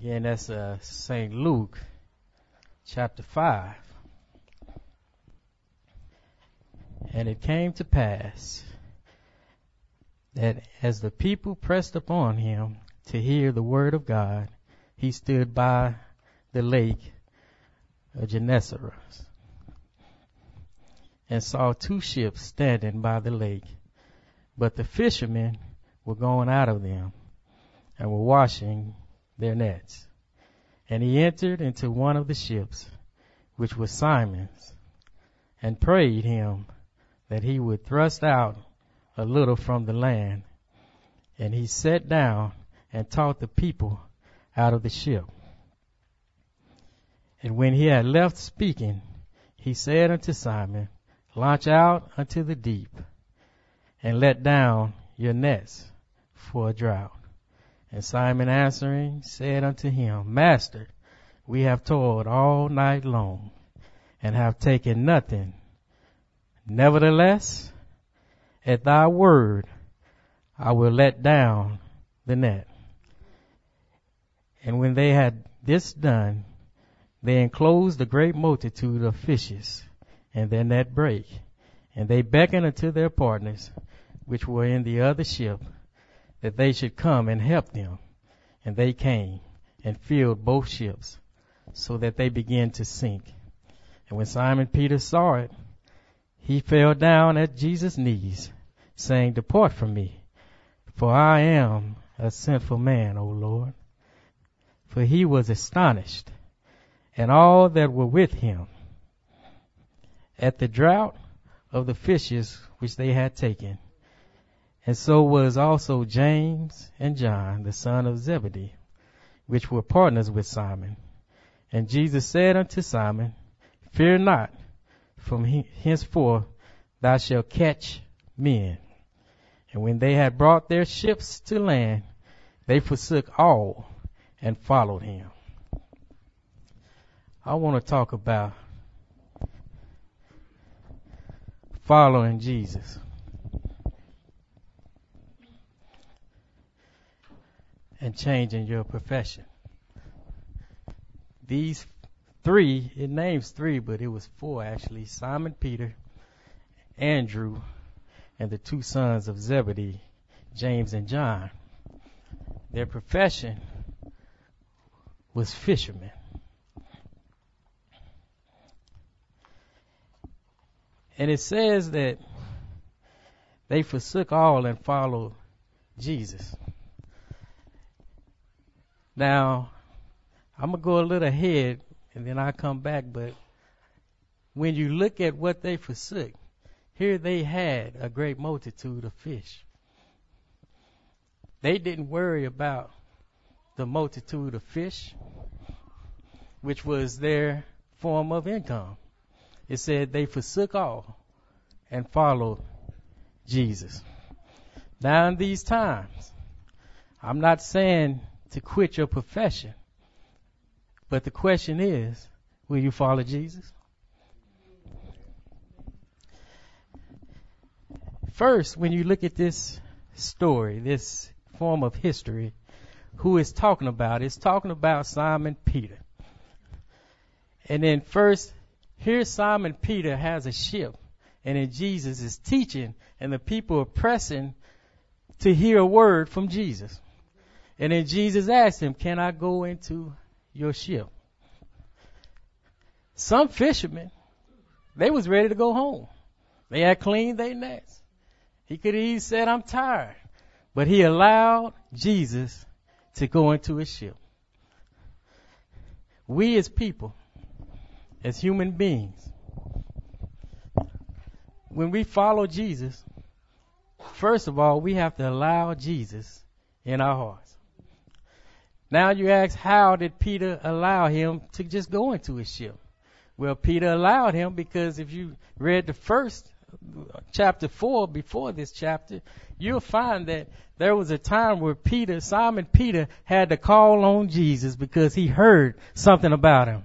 Again, that's uh, St. Luke chapter 5. And it came to pass that as the people pressed upon him to hear the word of God, he stood by the lake of Gennesaret and saw two ships standing by the lake. But the fishermen were going out of them and were washing their nets. And he entered into one of the ships, which was Simon's, and prayed him that he would thrust out a little from the land. And he sat down and taught the people out of the ship. And when he had left speaking, he said unto Simon, Launch out unto the deep, and let down your nets for a drought. And Simon answering said unto him, Master, we have toiled all night long, and have taken nothing. Nevertheless, at thy word, I will let down the net. And when they had this done, they enclosed a great multitude of fishes, and their net brake. And they beckoned unto their partners, which were in the other ship, that they should come and help them. And they came and filled both ships, so that they began to sink. And when Simon Peter saw it, he fell down at Jesus' knees, saying, Depart from me, for I am a sinful man, O Lord. For he was astonished, and all that were with him, at the draught of the fishes which they had taken. And so was also James and John, the son of Zebedee, which were partners with Simon. And Jesus said unto Simon, Fear not, from henceforth thou shalt catch men. And when they had brought their ships to land, they forsook all and followed him. I want to talk about following Jesus. And changing your profession. These three, it names three, but it was four actually. Simon Peter, Andrew, and the two sons of Zebedee, James and John. Their profession was fishermen. And it says that they forsook all and followed Jesus. Now, I'm going to go a little ahead and then I'll come back, but when you look at what they forsook, here they had a great multitude of fish. They didn't worry about the multitude of fish, which was their form of income it said they forsook all and followed Jesus. Now in these times, I'm not saying to quit your profession, but the question is, will you follow Jesus? First, when you look at this story, this form of history, who is talking about? It's talking about Simon Peter. And then first, here Simon Peter has a ship and then Jesus is teaching and the people are pressing to hear a word from Jesus. And then Jesus asked him, can I go into your ship? Some fishermen, they was ready to go home. They had cleaned their nets. He could have even said, I'm tired. But he allowed Jesus to go into his ship. We as people, as human beings, when we follow Jesus, first of all, we have to allow Jesus in our hearts. Now you ask, how did Peter allow him to just go into his ship? Well, Peter allowed him because if you read the first chapter 4 before this chapter, you'll find that there was a time where Peter, Simon Peter, had to call on Jesus because he heard something about him.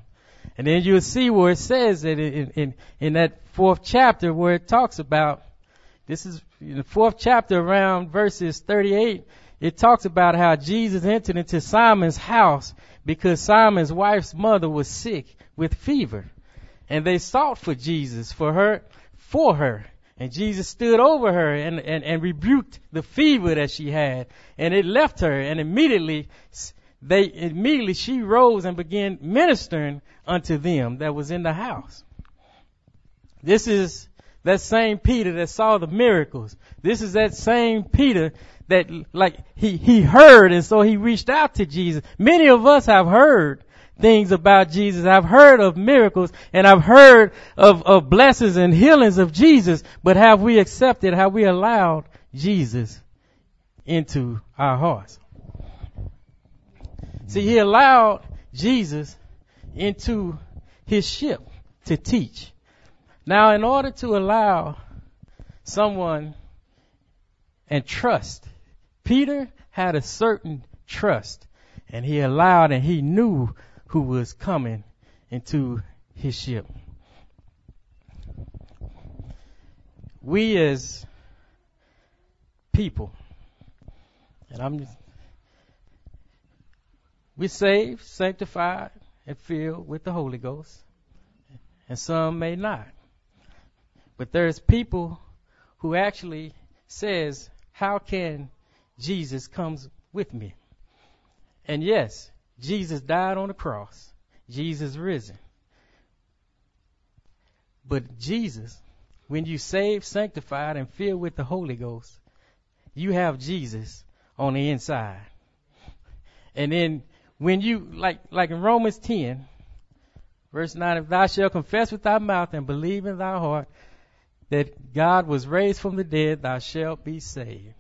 And then you'll see where it says that in, in, in that fourth chapter where it talks about, this is in the fourth chapter around verses 38, it talks about how Jesus entered into Simon's house because Simon's wife's mother was sick with fever. And they sought for Jesus for her, for her. And Jesus stood over her and, and, and rebuked the fever that she had. And it left her and immediately they, immediately she rose and began ministering unto them that was in the house. This is that same Peter that saw the miracles. This is that same Peter that like he, he heard and so he reached out to Jesus. Many of us have heard things about Jesus. I've heard of miracles and I've heard of, of blessings and healings of Jesus, but have we accepted, have we allowed Jesus into our hearts? See, he allowed Jesus into his ship to teach. Now, in order to allow someone and trust, Peter had a certain trust and he allowed and he knew who was coming into his ship. We as people, and I'm, just, we're saved, sanctified, and filled with the Holy Ghost, and some may not. But there's people who actually says, how can Jesus comes with me? And yes, Jesus died on the cross. Jesus risen. But Jesus, when you saved, sanctified, and filled with the Holy Ghost, you have Jesus on the inside. And then when you, like, like in Romans 10, verse 9, if thou shalt confess with thy mouth and believe in thy heart that God was raised from the dead, thou shalt be saved.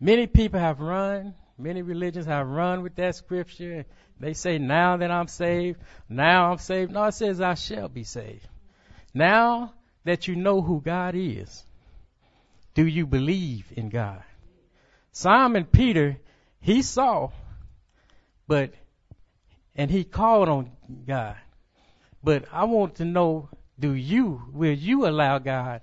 Many people have run Many religions have run with that scripture. They say, now that I'm saved, now I'm saved. No, it says, I shall be saved. Now that you know who God is, do you believe in God? Simon Peter, he saw, but, and he called on God. But I want to know, do you, will you allow God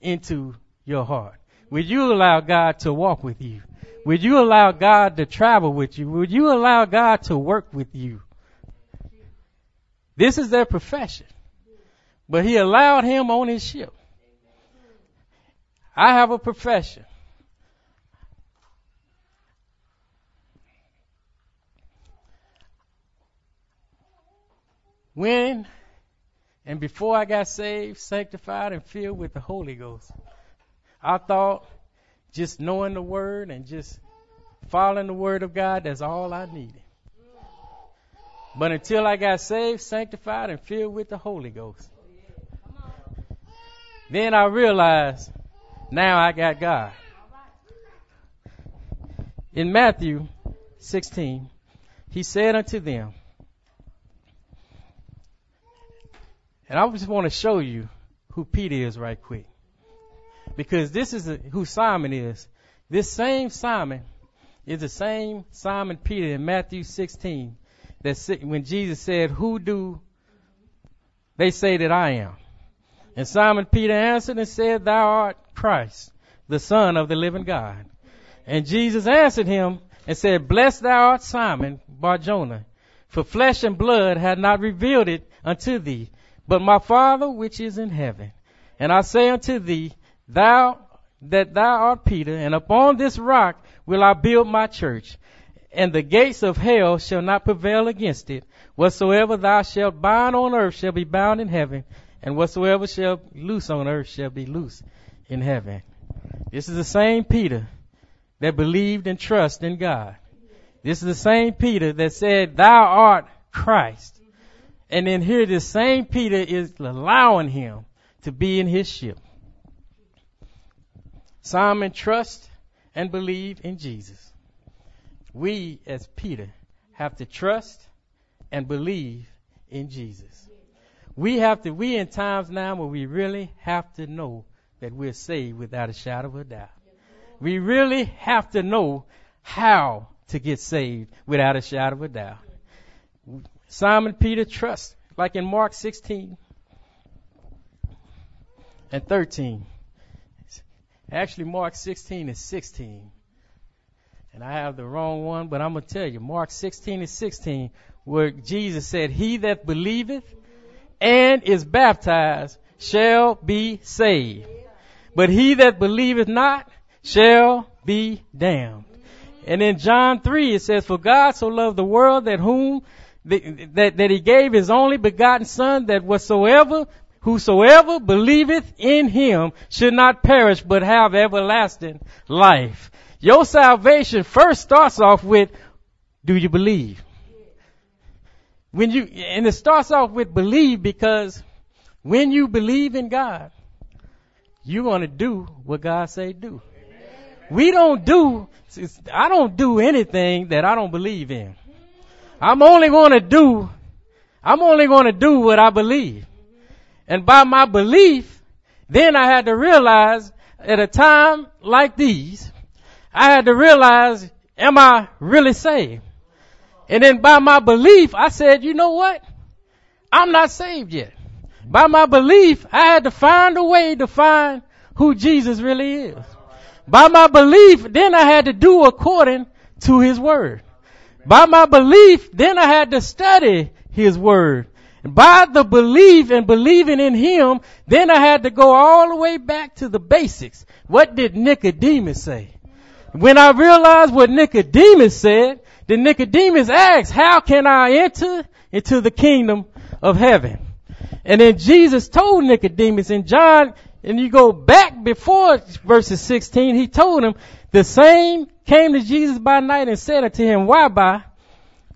into your heart? Will you allow God to walk with you? Would you allow God to travel with you? Would you allow God to work with you? This is their profession. But he allowed him on his ship. I have a profession. When and before I got saved, sanctified, and filled with the Holy Ghost, I thought just knowing the word and just following the word of God, that's all I needed. But until I got saved, sanctified, and filled with the Holy Ghost, then I realized now I got God. In Matthew 16, he said unto them, and I just want to show you who Peter is right quick because this is a, who Simon is. This same Simon is the same Simon Peter in Matthew 16 that when Jesus said, who do they say that I am? And Simon Peter answered and said, thou art Christ, the son of the living God. And Jesus answered him and said, blessed thou art Simon Barjona, for flesh and blood had not revealed it unto thee, but my Father which is in heaven. And I say unto thee, Thou, that thou art Peter, and upon this rock will I build my church, and the gates of hell shall not prevail against it. Whatsoever thou shalt bind on earth shall be bound in heaven, and whatsoever shall loose on earth shall be loose in heaven. This is the same Peter that believed and trust in God. This is the same Peter that said, Thou art Christ. And then here this same Peter is allowing him to be in his ship. Simon trust and believe in Jesus. We as Peter have to trust and believe in Jesus. We have to, we in times now where we really have to know that we're saved without a shadow of a doubt. We really have to know how to get saved without a shadow of a doubt. Simon Peter trust, like in Mark 16 and 13. Actually, Mark 16 is 16. And I have the wrong one, but I'm going to tell you, Mark 16 and 16, where Jesus said, He that believeth and is baptized shall be saved. But he that believeth not shall be damned. And in John 3 it says, For God so loved the world that whom, that, that he gave his only begotten son that whatsoever, whosoever believeth in him should not perish but have everlasting life. Your salvation first starts off with, do you believe? When you, and it starts off with believe because when you believe in God, you're going to do what God say do. We don't do, I don't do anything that I don't believe in. I'm only going to do, I'm only going to do what I believe. And by my belief, then I had to realize at a time like these, I had to realize, am I really saved? And then by my belief, I said, you know what? I'm not saved yet. By my belief, I had to find a way to find who Jesus really is. By my belief, then I had to do according to His Word. By my belief, then I had to study His Word. And by the belief and believing in Him, then I had to go all the way back to the basics. What did Nicodemus say? When I realized what Nicodemus said, then Nicodemus asked, how can I enter into the kingdom of heaven? And then Jesus told Nicodemus in John, and you go back before verses 16, he told him, the same came to Jesus by night and said unto him, Rabbi?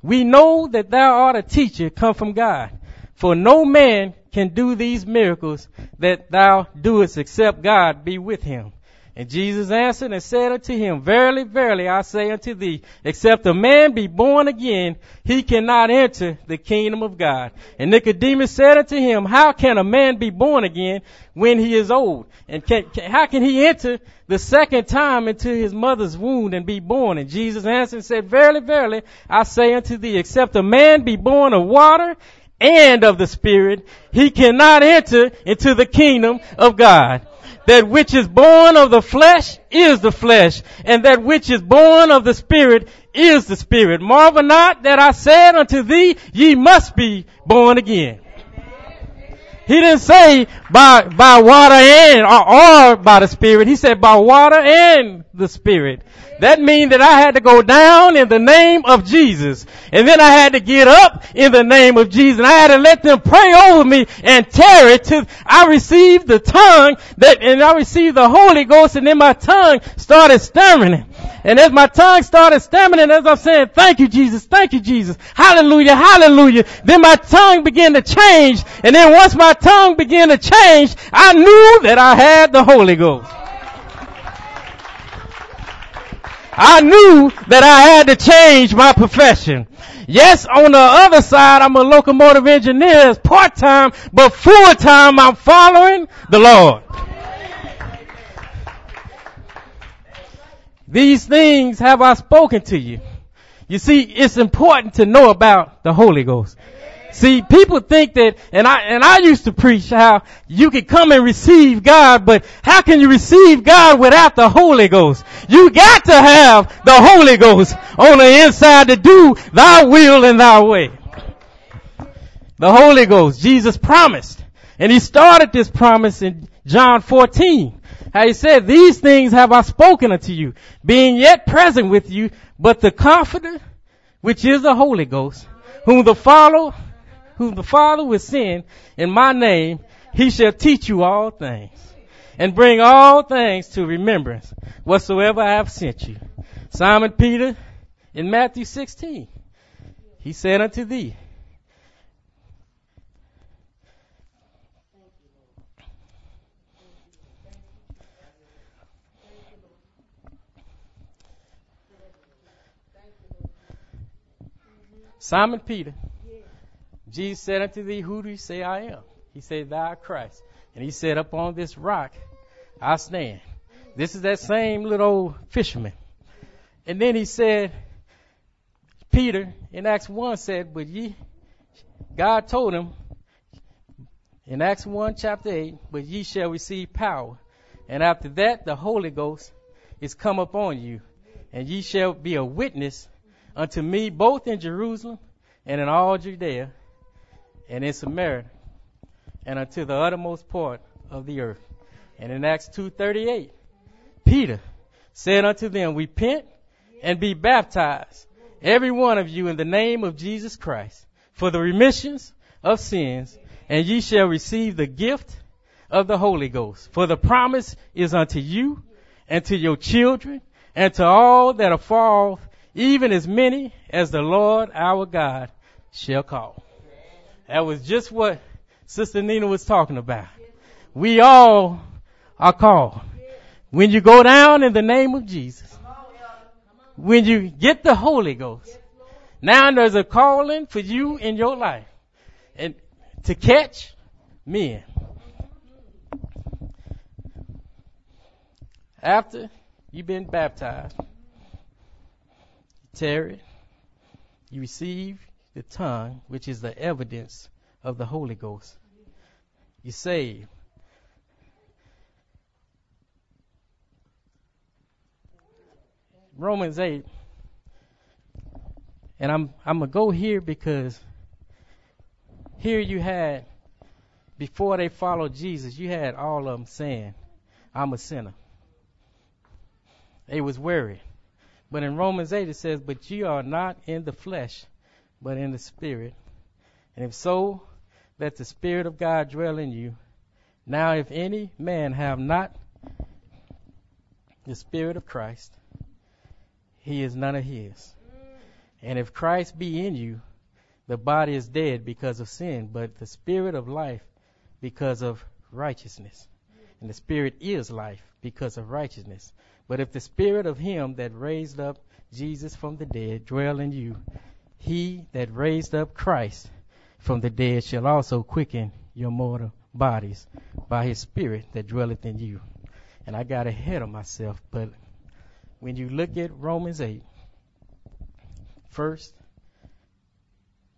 We know that thou art a teacher come from God. For no man can do these miracles that thou doest except God be with him. And Jesus answered and said unto him, Verily, verily, I say unto thee, except a man be born again, he cannot enter the kingdom of God. And Nicodemus said unto him, How can a man be born again when he is old? And can, can, how can he enter the second time into his mother's womb and be born? And Jesus answered and said, Verily, verily, I say unto thee, except a man be born of water and of the Spirit, he cannot enter into the kingdom of God. That which is born of the flesh is the flesh, and that which is born of the spirit is the spirit. Marvel not that I said unto thee, ye must be born again. He didn't say by, by water and, or, or by the Spirit. He said by water and the Spirit. That means that I had to go down in the name of Jesus. And then I had to get up in the name of Jesus. And I had to let them pray over me and it to, I received the tongue that, and I received the Holy Ghost and then my tongue started stammering. And as my tongue started stammering, as I'm saying, thank you Jesus, thank you Jesus, hallelujah, hallelujah, then my tongue began to change. And then once my tongue began to change, I knew that I had the Holy Ghost. I knew that I had to change my profession. Yes, on the other side, I'm a locomotive engineer part-time, but full-time I'm following the Lord. These things have I spoken to you. You see, it's important to know about the Holy Ghost. See, people think that, and I, and I used to preach how you can come and receive God, but how can you receive God without the Holy Ghost? You got to have the Holy Ghost on the inside to do thy will and thy way. The Holy Ghost, Jesus promised. And he started this promise in John 14. How he said, these things have I spoken unto you, being yet present with you, but the Comforter, which is the Holy Ghost, whom the Father whom the Father will send in my name, he shall teach you all things and bring all things to remembrance whatsoever I have sent you. Simon Peter in Matthew 16, he said unto thee, Simon Peter, Jesus said unto thee, Who do you say I am? He said, Thou Christ. And he said, Upon this rock I stand. This is that same little old fisherman. And then he said, Peter in Acts 1 said, But ye, God told him in Acts 1 chapter 8, But ye shall receive power. And after that, the Holy Ghost is come upon you. And ye shall be a witness unto me both in Jerusalem and in all Judea and in Samaria and unto the uttermost part of the earth. And in Acts 2.38, Peter said unto them, Repent and be baptized, every one of you in the name of Jesus Christ, for the remissions of sins, and ye shall receive the gift of the Holy Ghost. For the promise is unto you and to your children and to all that are far off, even as many as the Lord our God shall call. That was just what Sister Nina was talking about. We all are called. When you go down in the name of Jesus, when you get the Holy Ghost, now there's a calling for you in your life and to catch men. After you've been baptized, Terry, you receive the tongue, which is the evidence of the Holy Ghost. You saved. Romans 8, and I'm I'm gonna go here because here you had before they followed Jesus, you had all of them saying, "I'm a sinner." They was worried. But in Romans 8 it says, But ye are not in the flesh, but in the spirit. And if so, let the spirit of God dwell in you. Now if any man have not the spirit of Christ, he is none of his. And if Christ be in you, the body is dead because of sin, but the spirit of life because of righteousness. And the spirit is life because of righteousness. But if the spirit of him that raised up Jesus from the dead dwell in you, he that raised up Christ from the dead shall also quicken your mortal bodies by his spirit that dwelleth in you. And I got ahead of myself, but when you look at Romans 8, first,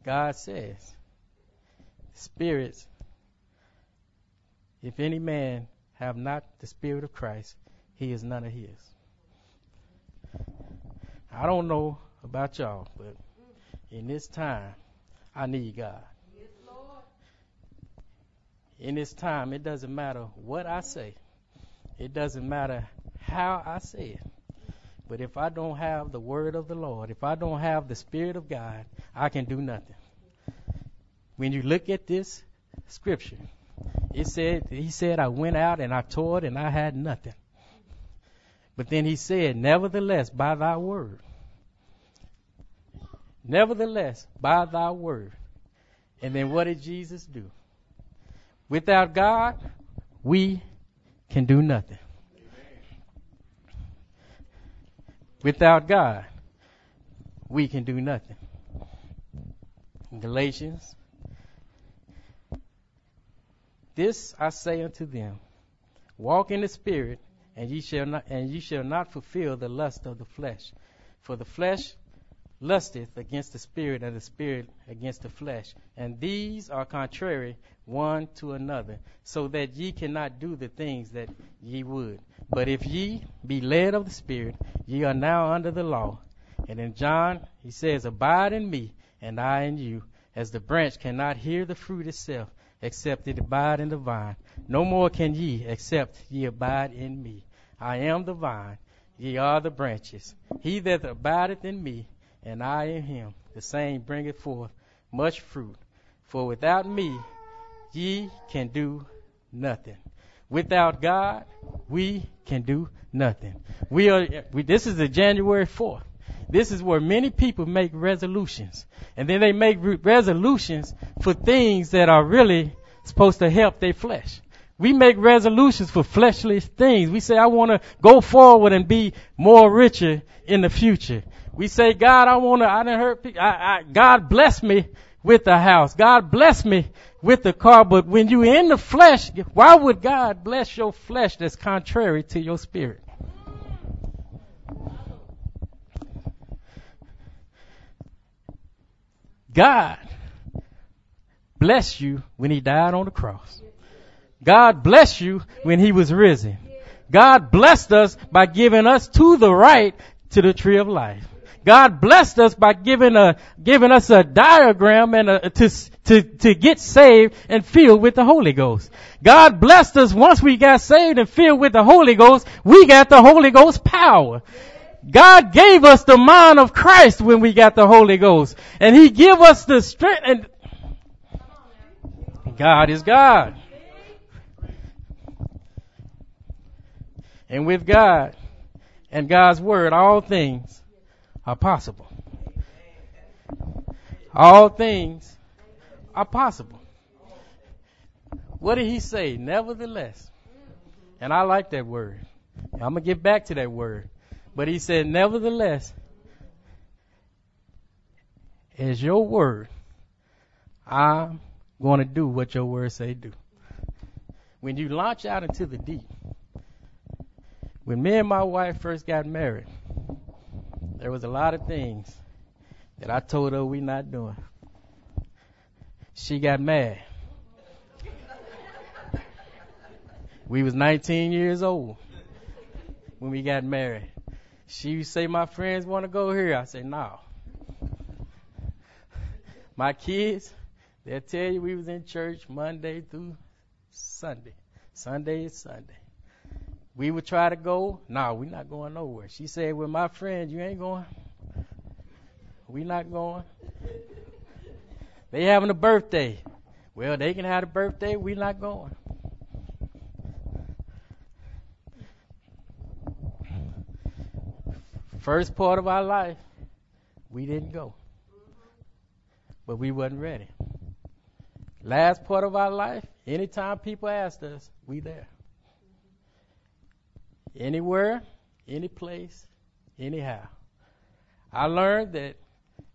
God says, spirits, if any man have not the spirit of Christ, he is none of his. I don't know about y'all, but in this time, I need God. In this time, it doesn't matter what I say. It doesn't matter how I say it. But if I don't have the word of the Lord, if I don't have the Spirit of God, I can do nothing. When you look at this scripture, it said, He said, I went out and I toured and I had nothing. But then he said, Nevertheless, by thy word. Nevertheless, by thy word. And then what did Jesus do? Without God, we can do nothing. Without God, we can do nothing. Galatians. This I say unto them walk in the Spirit, and ye shall not and ye shall not fulfill the lust of the flesh. For the flesh lusteth against the spirit, and the spirit against the flesh. And these are contrary one to another, so that ye cannot do the things that ye would. But if ye be led of the Spirit, ye are now under the law. And in John, he says, Abide in me, and I in you, as the branch cannot hear the fruit itself, except it abide in the vine. No more can ye, except ye abide in me. I am the vine, ye are the branches. He that abideth in me, and I in him, the same bringeth forth much fruit. For without me, ye can do nothing. Without God, we can do nothing. We are, we, this is the January 4th. This is where many people make resolutions. And then they make re- resolutions for things that are really supposed to help their flesh. We make resolutions for fleshly things. We say, I want to go forward and be more richer in the future. We say, God, I want to, I didn't hurt people. I, I, God bless me with the house. God bless me with the car. But when you're in the flesh, why would God bless your flesh that's contrary to your spirit? God bless you when he died on the cross. God bless you when he was risen. God blessed us by giving us to the right to the tree of life. God blessed us by giving a, giving us a diagram and a, to, to, to get saved and filled with the Holy Ghost. God blessed us once we got saved and filled with the Holy Ghost, we got the Holy Ghost power. God gave us the mind of Christ when we got the Holy Ghost. And He give us the strength and God is God. And with God and God's Word, all things are possible. All things are possible. What did he say? Nevertheless. And I like that word. I'm going to get back to that word. But he said, nevertheless, as your word, I'm going to do what your word say do. When you launch out into the deep, when me and my wife first got married, there was a lot of things that I told her we not doing. She got mad. We was 19 years old when we got married. She say, my friends want to go here. I say, no. My kids, they'll tell you we was in church Monday through Sunday. Sunday is Sunday. We would try to go. No, we're not going nowhere. She said, with my friends, you ain't going. We not going. They having a birthday. Well, they can have a birthday. We not going. First part of our life, we didn't go. But we wasn't ready. Last part of our life, anytime people asked us, we there. Anywhere, any place, anyhow. I learned that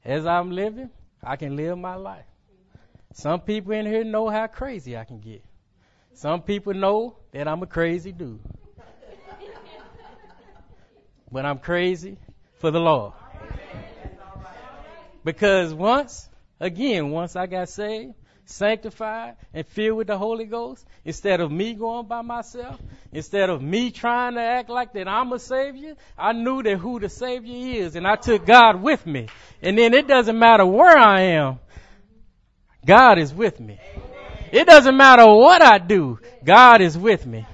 as I'm living, I can live my life. Some people in here know how crazy I can get. Some people know that I'm a crazy dude. but I'm crazy for the Lord. Because once, again, once I got saved, sanctified, and filled with the Holy Ghost, instead of me going by myself, instead of me trying to act like that I'm a Savior, I knew that who the Savior is, and I took God with me. And then it doesn't matter where I am, God is with me. It doesn't matter what I do, God is with me.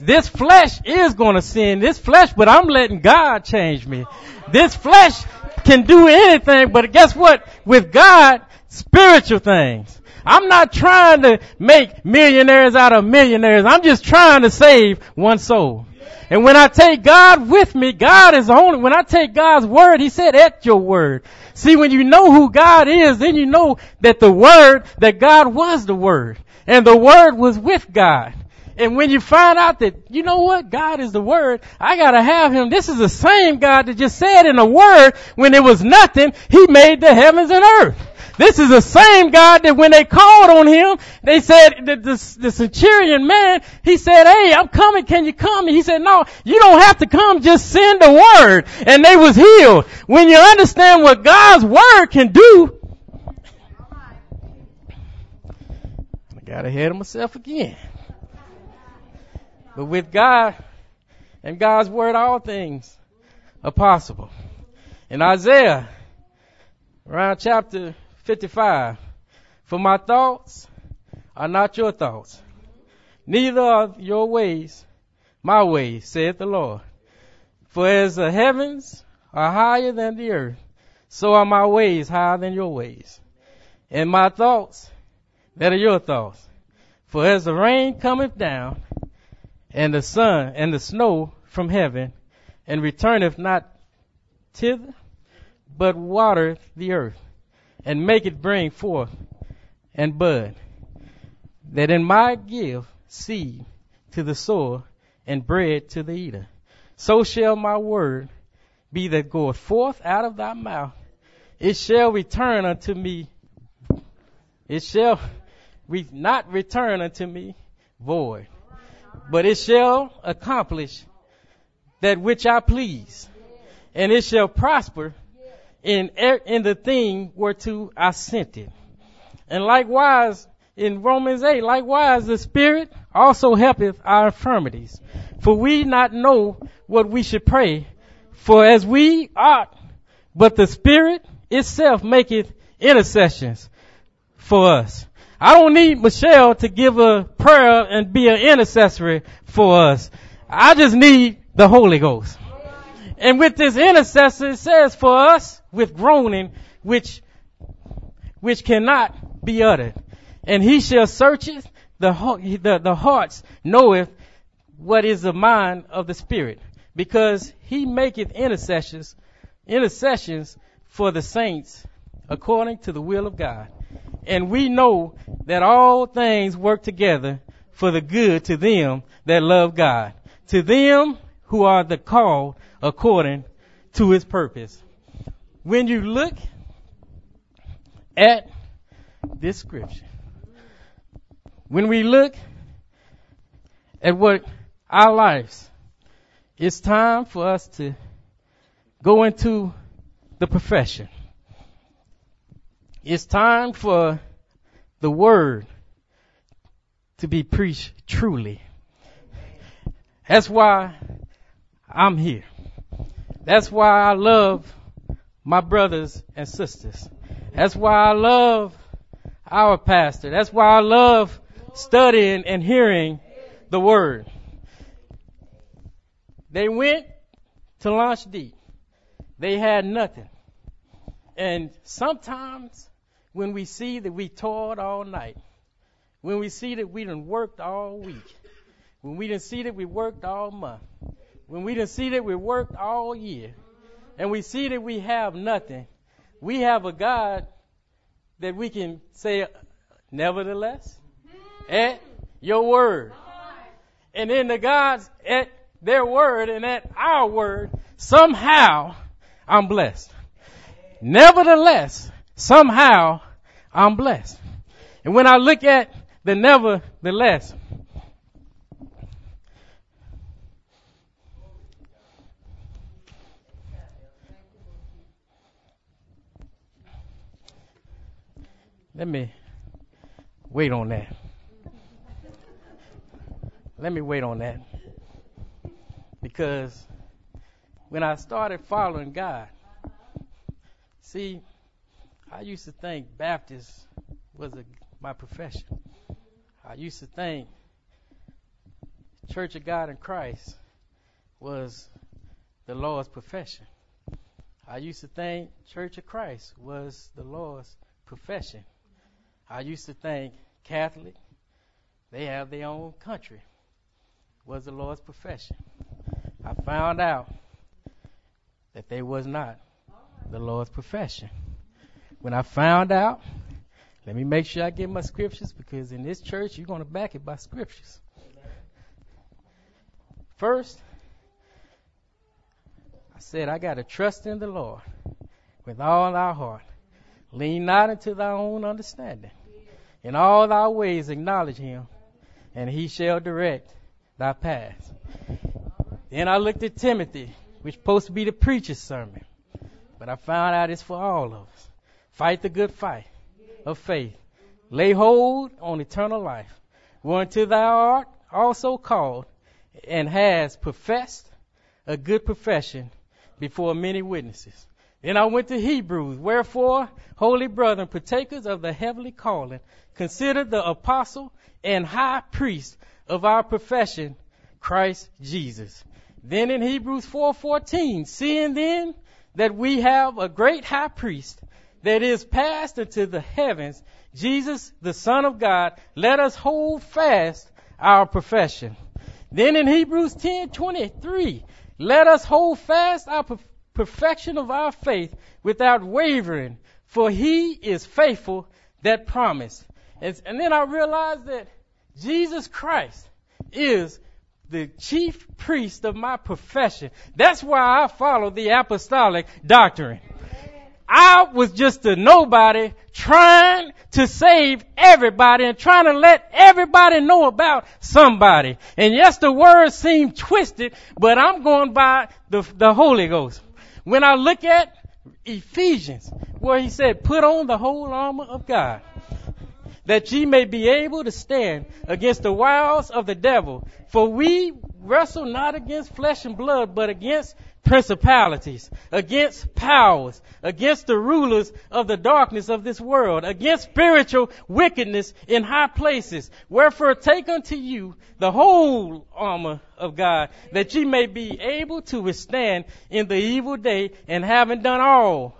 This flesh is gonna sin, this flesh, but I'm letting God change me. This flesh can do anything, but guess what? With God, spiritual things. I'm not trying to make millionaires out of millionaires. I'm just trying to save one soul. And when I take God with me, God is only, when I take God's word, He said, at your word. See, when you know who God is, then you know that the word, that God was the word. And the word was with God. And when you find out that, you know what, God is the Word, I gotta have Him. This is the same God that just said in the Word, when it was nothing, He made the heavens and earth. This is the same God that when they called on him, they said, the, the, the centurion man, he said, hey, I'm coming, can you come? And he said, no, you don't have to come, just send the word. And they was healed. When you understand what God's word can do, I got ahead of myself again. But with God and God's word, all things are possible. In Isaiah, around chapter 55. For my thoughts are not your thoughts, neither are your ways my ways, saith the Lord. For as the heavens are higher than the earth, so are my ways higher than your ways, and my thoughts that are your thoughts. For as the rain cometh down, and the sun and the snow from heaven, and returneth not thither, but watereth the earth, and make it bring forth and bud, that in my give seed to the sower and bread to the eater. So shall my word be that goeth forth out of thy mouth. It shall return unto me. It shall re- not return unto me void, but it shall accomplish that which I please, and it shall prosper in, er, in the thing whereto I sent it. And likewise, in Romans 8, likewise the Spirit also helpeth our infirmities. For we not know what we should pray For as we ought, but the Spirit itself maketh intercessions for us. I don't need Michelle to give a prayer and be an intercessory for us. I just need the Holy Ghost. And with this intercessor, it says for us with groaning, which, which cannot be uttered. And he shall search it, the, the, the hearts knoweth what is the mind of the Spirit. Because he maketh intercessions, intercessions for the saints according to the will of God. And we know that all things work together for the good to them that love God, to them who are the called according to his purpose. When you look at this scripture, when we look at what our lives, it's time for us to go into the profession. It's time for the word to be preached truly. That's why I'm here. That's why I love my brothers and sisters. That's why I love our pastor. That's why I love studying and hearing the word. They went to launch deep. They had nothing. And sometimes when we see that we toiled all night, when we see that we done worked all week, when we didn't see that we worked all month, when we didn't see that we worked all year, and we see that we have nothing, we have a God that we can say, nevertheless, at your word. And in the God's at their word and at our word, somehow I'm blessed. Nevertheless, somehow I'm blessed. And when I look at the nevertheless, let me wait on that. Let me wait on that. Because when I started following God, see, I used to think Baptist was a, my profession. I used to think Church of God in Christ was the Lord's profession. I used to think Church of Christ was the Lord's profession. I used to think Catholic, they have their own country, was the Lord's profession. I found out that they was not the Lord's profession when I found out, let me make sure I get my scriptures because in this church you're going to back it by scriptures. First, I said I got to trust in the Lord with all our heart. Lean not into thy own understanding. In all thy ways acknowledge him, and he shall direct thy paths. Then I looked at Timothy, which supposed to be the preacher's sermon. But I found out it's for all of us. Fight the good fight of faith. Lay hold on eternal life, whereunto thou art also called, and has professed a good profession before many witnesses. Then I went to Hebrews. Wherefore, holy brethren, partakers of the heavenly calling, consider the apostle and high priest of our profession, Christ Jesus. Then in Hebrews 4:14, seeing then that we have a great high priest that is passed into the heavens, Jesus, the Son of God, let us hold fast our profession. Then in Hebrews 10:23, let us hold fast our perfection of our faith without wavering, for he is faithful that promised. And, and then I realized that Jesus Christ is the chief priest of my profession. That's why I follow the apostolic doctrine. I was just a nobody trying to save everybody and trying to let everybody know about somebody. And yes, the words seem twisted, but I'm going by the, the Holy Ghost. When I look at Ephesians, where he said, put on the whole armor of God, that ye may be able to stand against the wiles of the devil. For we wrestle not against flesh and blood, but against principalities, against powers, against the rulers of the darkness of this world, against spiritual wickedness in high places. Wherefore take unto you the whole armor of God, that ye may be able to withstand in the evil day, and having done all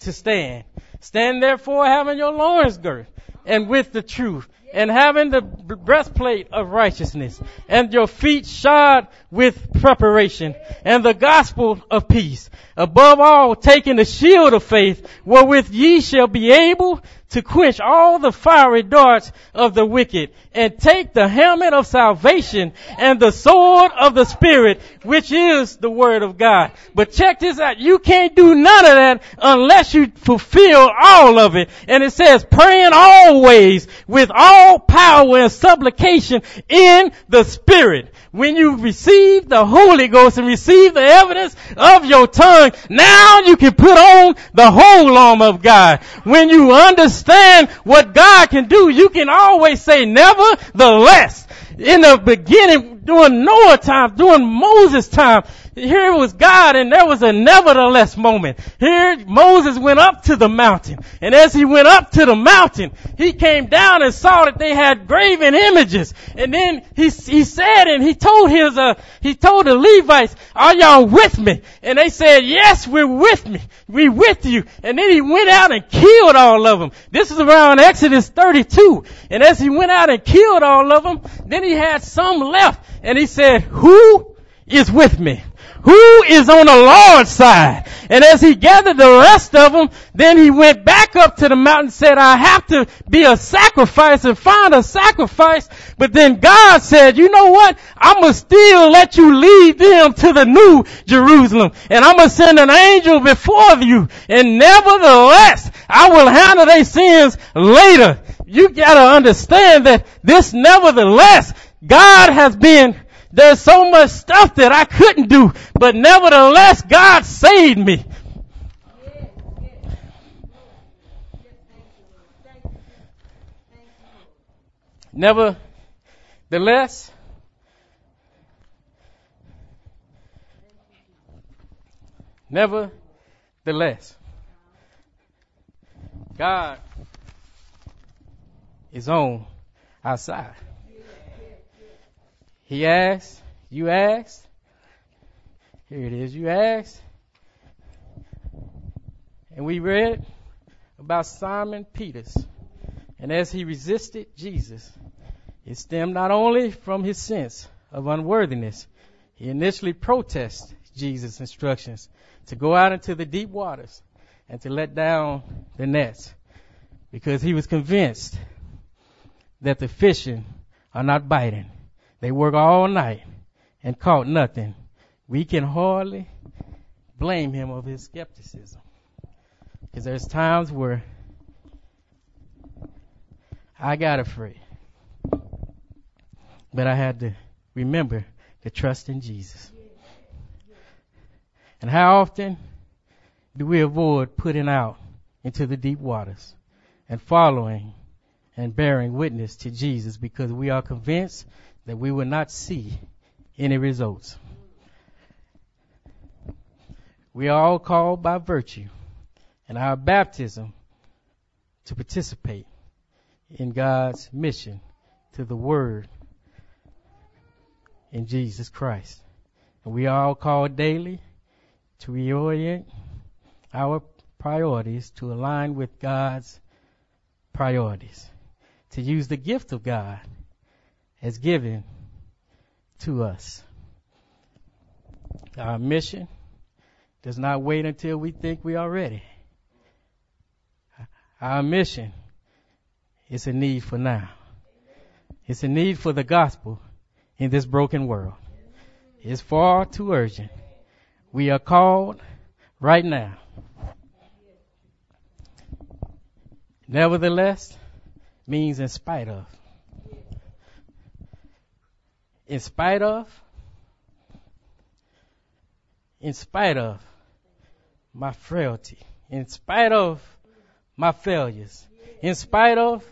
to stand. Stand therefore having your loins girt, and with the truth, and having the breastplate of righteousness, and your feet shod with preparation, and the gospel of peace. Above all, taking the shield of faith, wherewith ye shall be able to quench all the fiery darts of the wicked, and take the helmet of salvation and the sword of the Spirit, which is the Word of God. But check this out. You can't do none of that unless you fulfill all of it. And it says, praying always with all power and supplication in the Spirit when you receive the Holy Ghost and receive the evidence of your tongue, now you can put on the whole armor of God. When you understand what God can do, you can always say nevertheless. In the beginning, during Noah time, during Moses time, here was God and there was a nevertheless moment. Here Moses went up to the mountain and as he went up to the mountain, he came down and saw that they had graven images. And then he, he said and he told his, uh, he told the Levites, are y'all with me? And they said, yes, we're with me. We with you. And then he went out and killed all of them. This is around Exodus 32. And as he went out and killed all of them, then he had some left and he said, who is with me? Who is on the Lord's side? And as he gathered the rest of them, then he went back up to the mountain and said, I have to be a sacrifice and find a sacrifice. But then God said, you know what? I'm going to still let you lead them to the new Jerusalem. And I'm going to send an angel before you. And nevertheless, I will handle their sins later. You gotta understand that this nevertheless, God has been there's so much stuff that I couldn't do, but nevertheless, God saved me. Nevertheless, nevertheless, God is on our side. He asked, you asked. Here it is, you asked. And we read about Simon Peters. And as he resisted Jesus, it stemmed not only from his sense of unworthiness, he initially protested Jesus' instructions to go out into the deep waters and to let down the nets because he was convinced that the fishing are not biting. They work all night and caught nothing. We can hardly blame him of his skepticism. Because there's times where I got afraid. But I had to remember to trust in Jesus. And how often do we avoid putting out into the deep waters and following and bearing witness to Jesus because we are convinced that we will not see any results. We are all called by virtue and our baptism to participate in God's mission to the Word in Jesus Christ. And we are all called daily to reorient our priorities to align with God's priorities. To use the gift of God has given to us. Our mission does not wait until we think we are ready. Our mission is a need for now. It's a need for the gospel in this broken world. It's far too urgent. We are called right now. Nevertheless means in spite of in spite of, in spite of my frailty, in spite of my failures, in spite of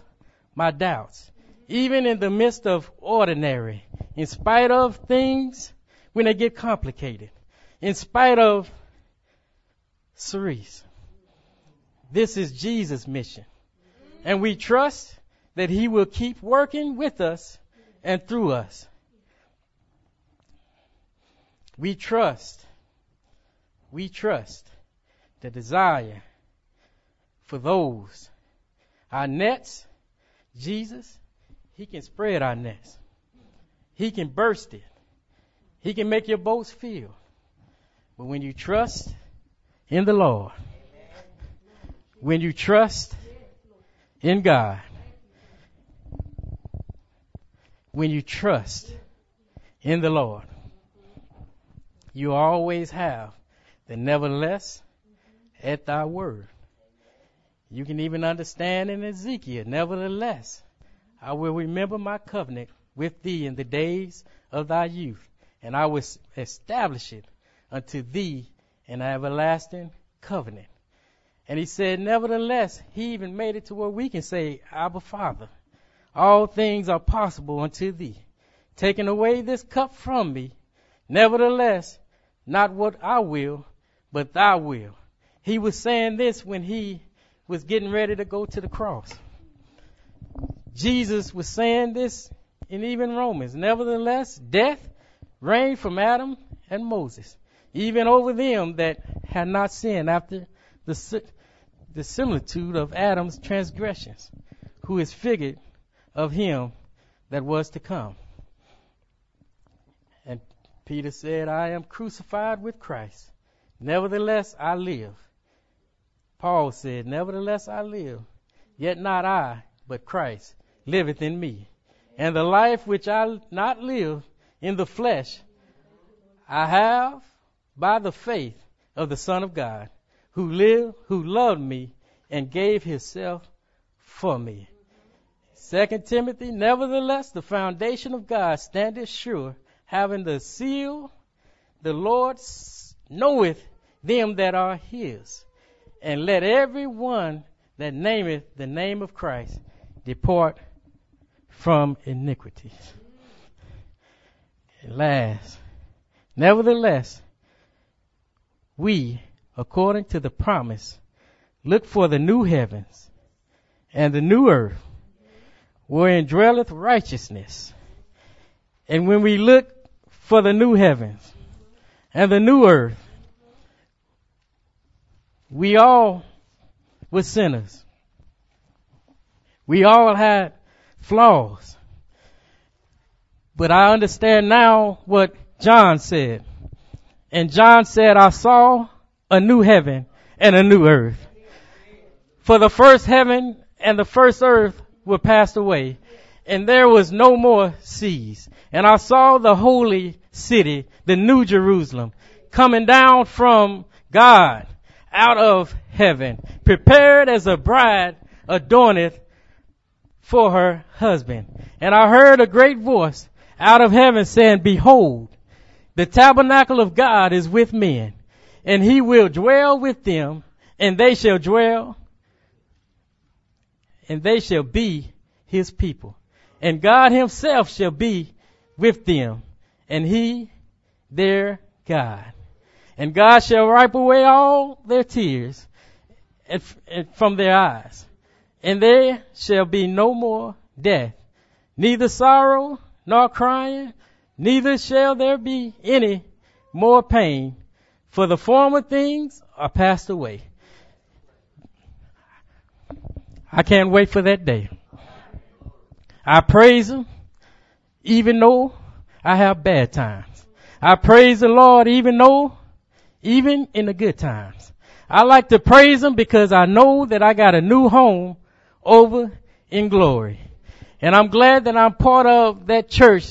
my doubts, even in the midst of ordinary, in spite of things when they get complicated, in spite of Cerece. This is Jesus' mission. And we trust that He will keep working with us and through us. We trust, we trust the desire for those. Our nets, Jesus, He can spread our nets. He can burst it. He can make your boats fill. But when you trust in the Lord, when you trust in God, when you trust in the Lord, you always have the nevertheless at thy word. You can even understand in Ezekiel, nevertheless, I will remember my covenant with thee in the days of thy youth, and I will establish it unto thee an everlasting covenant. And he said, nevertheless, he even made it to where we can say, Abba Father, all things are possible unto thee. Taking away this cup from me, nevertheless, not what I will, but thy will. He was saying this when he was getting ready to go to the cross. Jesus was saying this in even Romans. Nevertheless, death reigned from Adam and Moses, even over them that had not sinned after the, the similitude of Adam's transgressions, who is figured of him that was to come. And Peter said, I am crucified with Christ. Nevertheless, I live. Paul said, Nevertheless, I live. Yet not I, but Christ liveth in me. And the life which I not live in the flesh, I have by the faith of the Son of God, who lived, who loved me and gave himself for me. Second Timothy, nevertheless, the foundation of God standeth sure, having the seal, the Lord knoweth them that are his. And let every one that nameth the name of Christ depart from iniquities. And last, nevertheless, we, according to the promise, look for the new heavens and the new earth wherein dwelleth righteousness. And when we look for the new heavens and the new earth, we all were sinners. We all had flaws. But I understand now what John said. And John said, I saw a new heaven and a new earth. For the first heaven and the first earth were passed away, and there was no more seas. And I saw the holy city, the new Jerusalem, coming down from God out of heaven, prepared as a bride adorneth for her husband. And I heard a great voice out of heaven saying, Behold, the tabernacle of God is with men, and he will dwell with them, and they shall dwell and they shall be his people. And God himself shall be with them, and he their God. And God shall wipe away all their tears from their eyes. And there shall be no more death, neither sorrow nor crying, neither shall there be any more pain, for the former things are passed away. I can't wait for that day. I praise Him even though I have bad times. I praise the Lord even though, even in the good times. I like to praise Him because I know that I got a new home over in glory. And I'm glad that I'm part of that church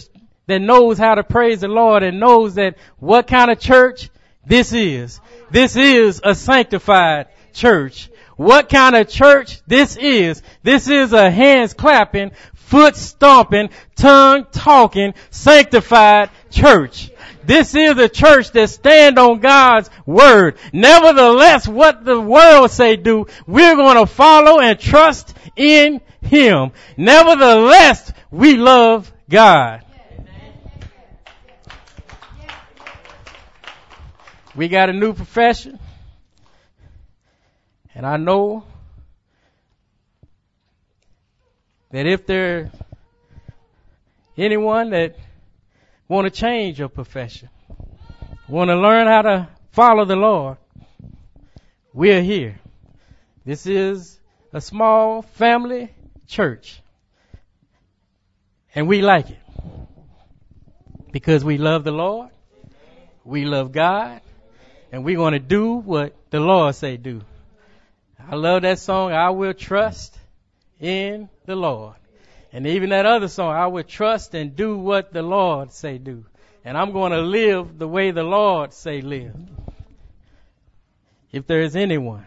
that knows how to praise the Lord and knows that what kind of church this is. This is a sanctified church what kind of church this is. This is a hands clapping, foot stomping, tongue talking, sanctified church. This is a church that stand on God's word. Nevertheless, what the world say do, we're going to follow and trust in Him. Nevertheless, we love God. We got a new profession. And I know that if there anyone that want to change your profession, want to learn how to follow the Lord, we're here. This is a small family church. And we like it. Because we love the Lord. We love God. And we want to do what the Lord say do. I love that song, I will trust in the Lord. And even that other song, I will trust and do what the Lord say do. And I'm going to live the way the Lord say live. If there is anyone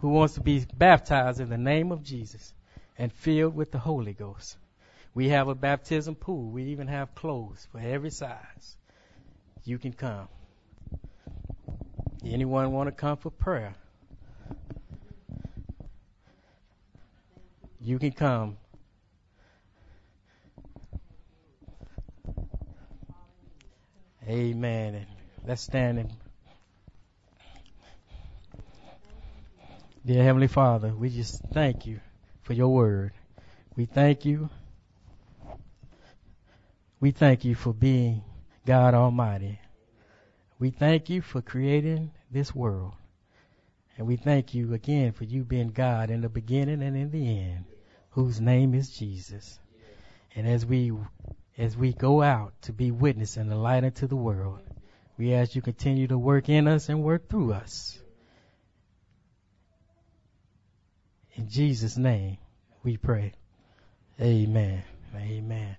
who wants to be baptized in the name of Jesus and filled with the Holy Ghost, we have a baptism pool. We even have clothes for every size. You can come. Anyone want to come for prayer? You can come. Amen. let's stand and Dear Heavenly Father, we just thank you for your word. We thank you. We thank you for being God Almighty. We thank you for creating this world. And we thank you again for you being God in the beginning and in the end, whose name is Jesus. And as we as we go out to be witness and a light unto the world, we ask you continue to work in us and work through us. In Jesus' name we pray. Amen. Amen.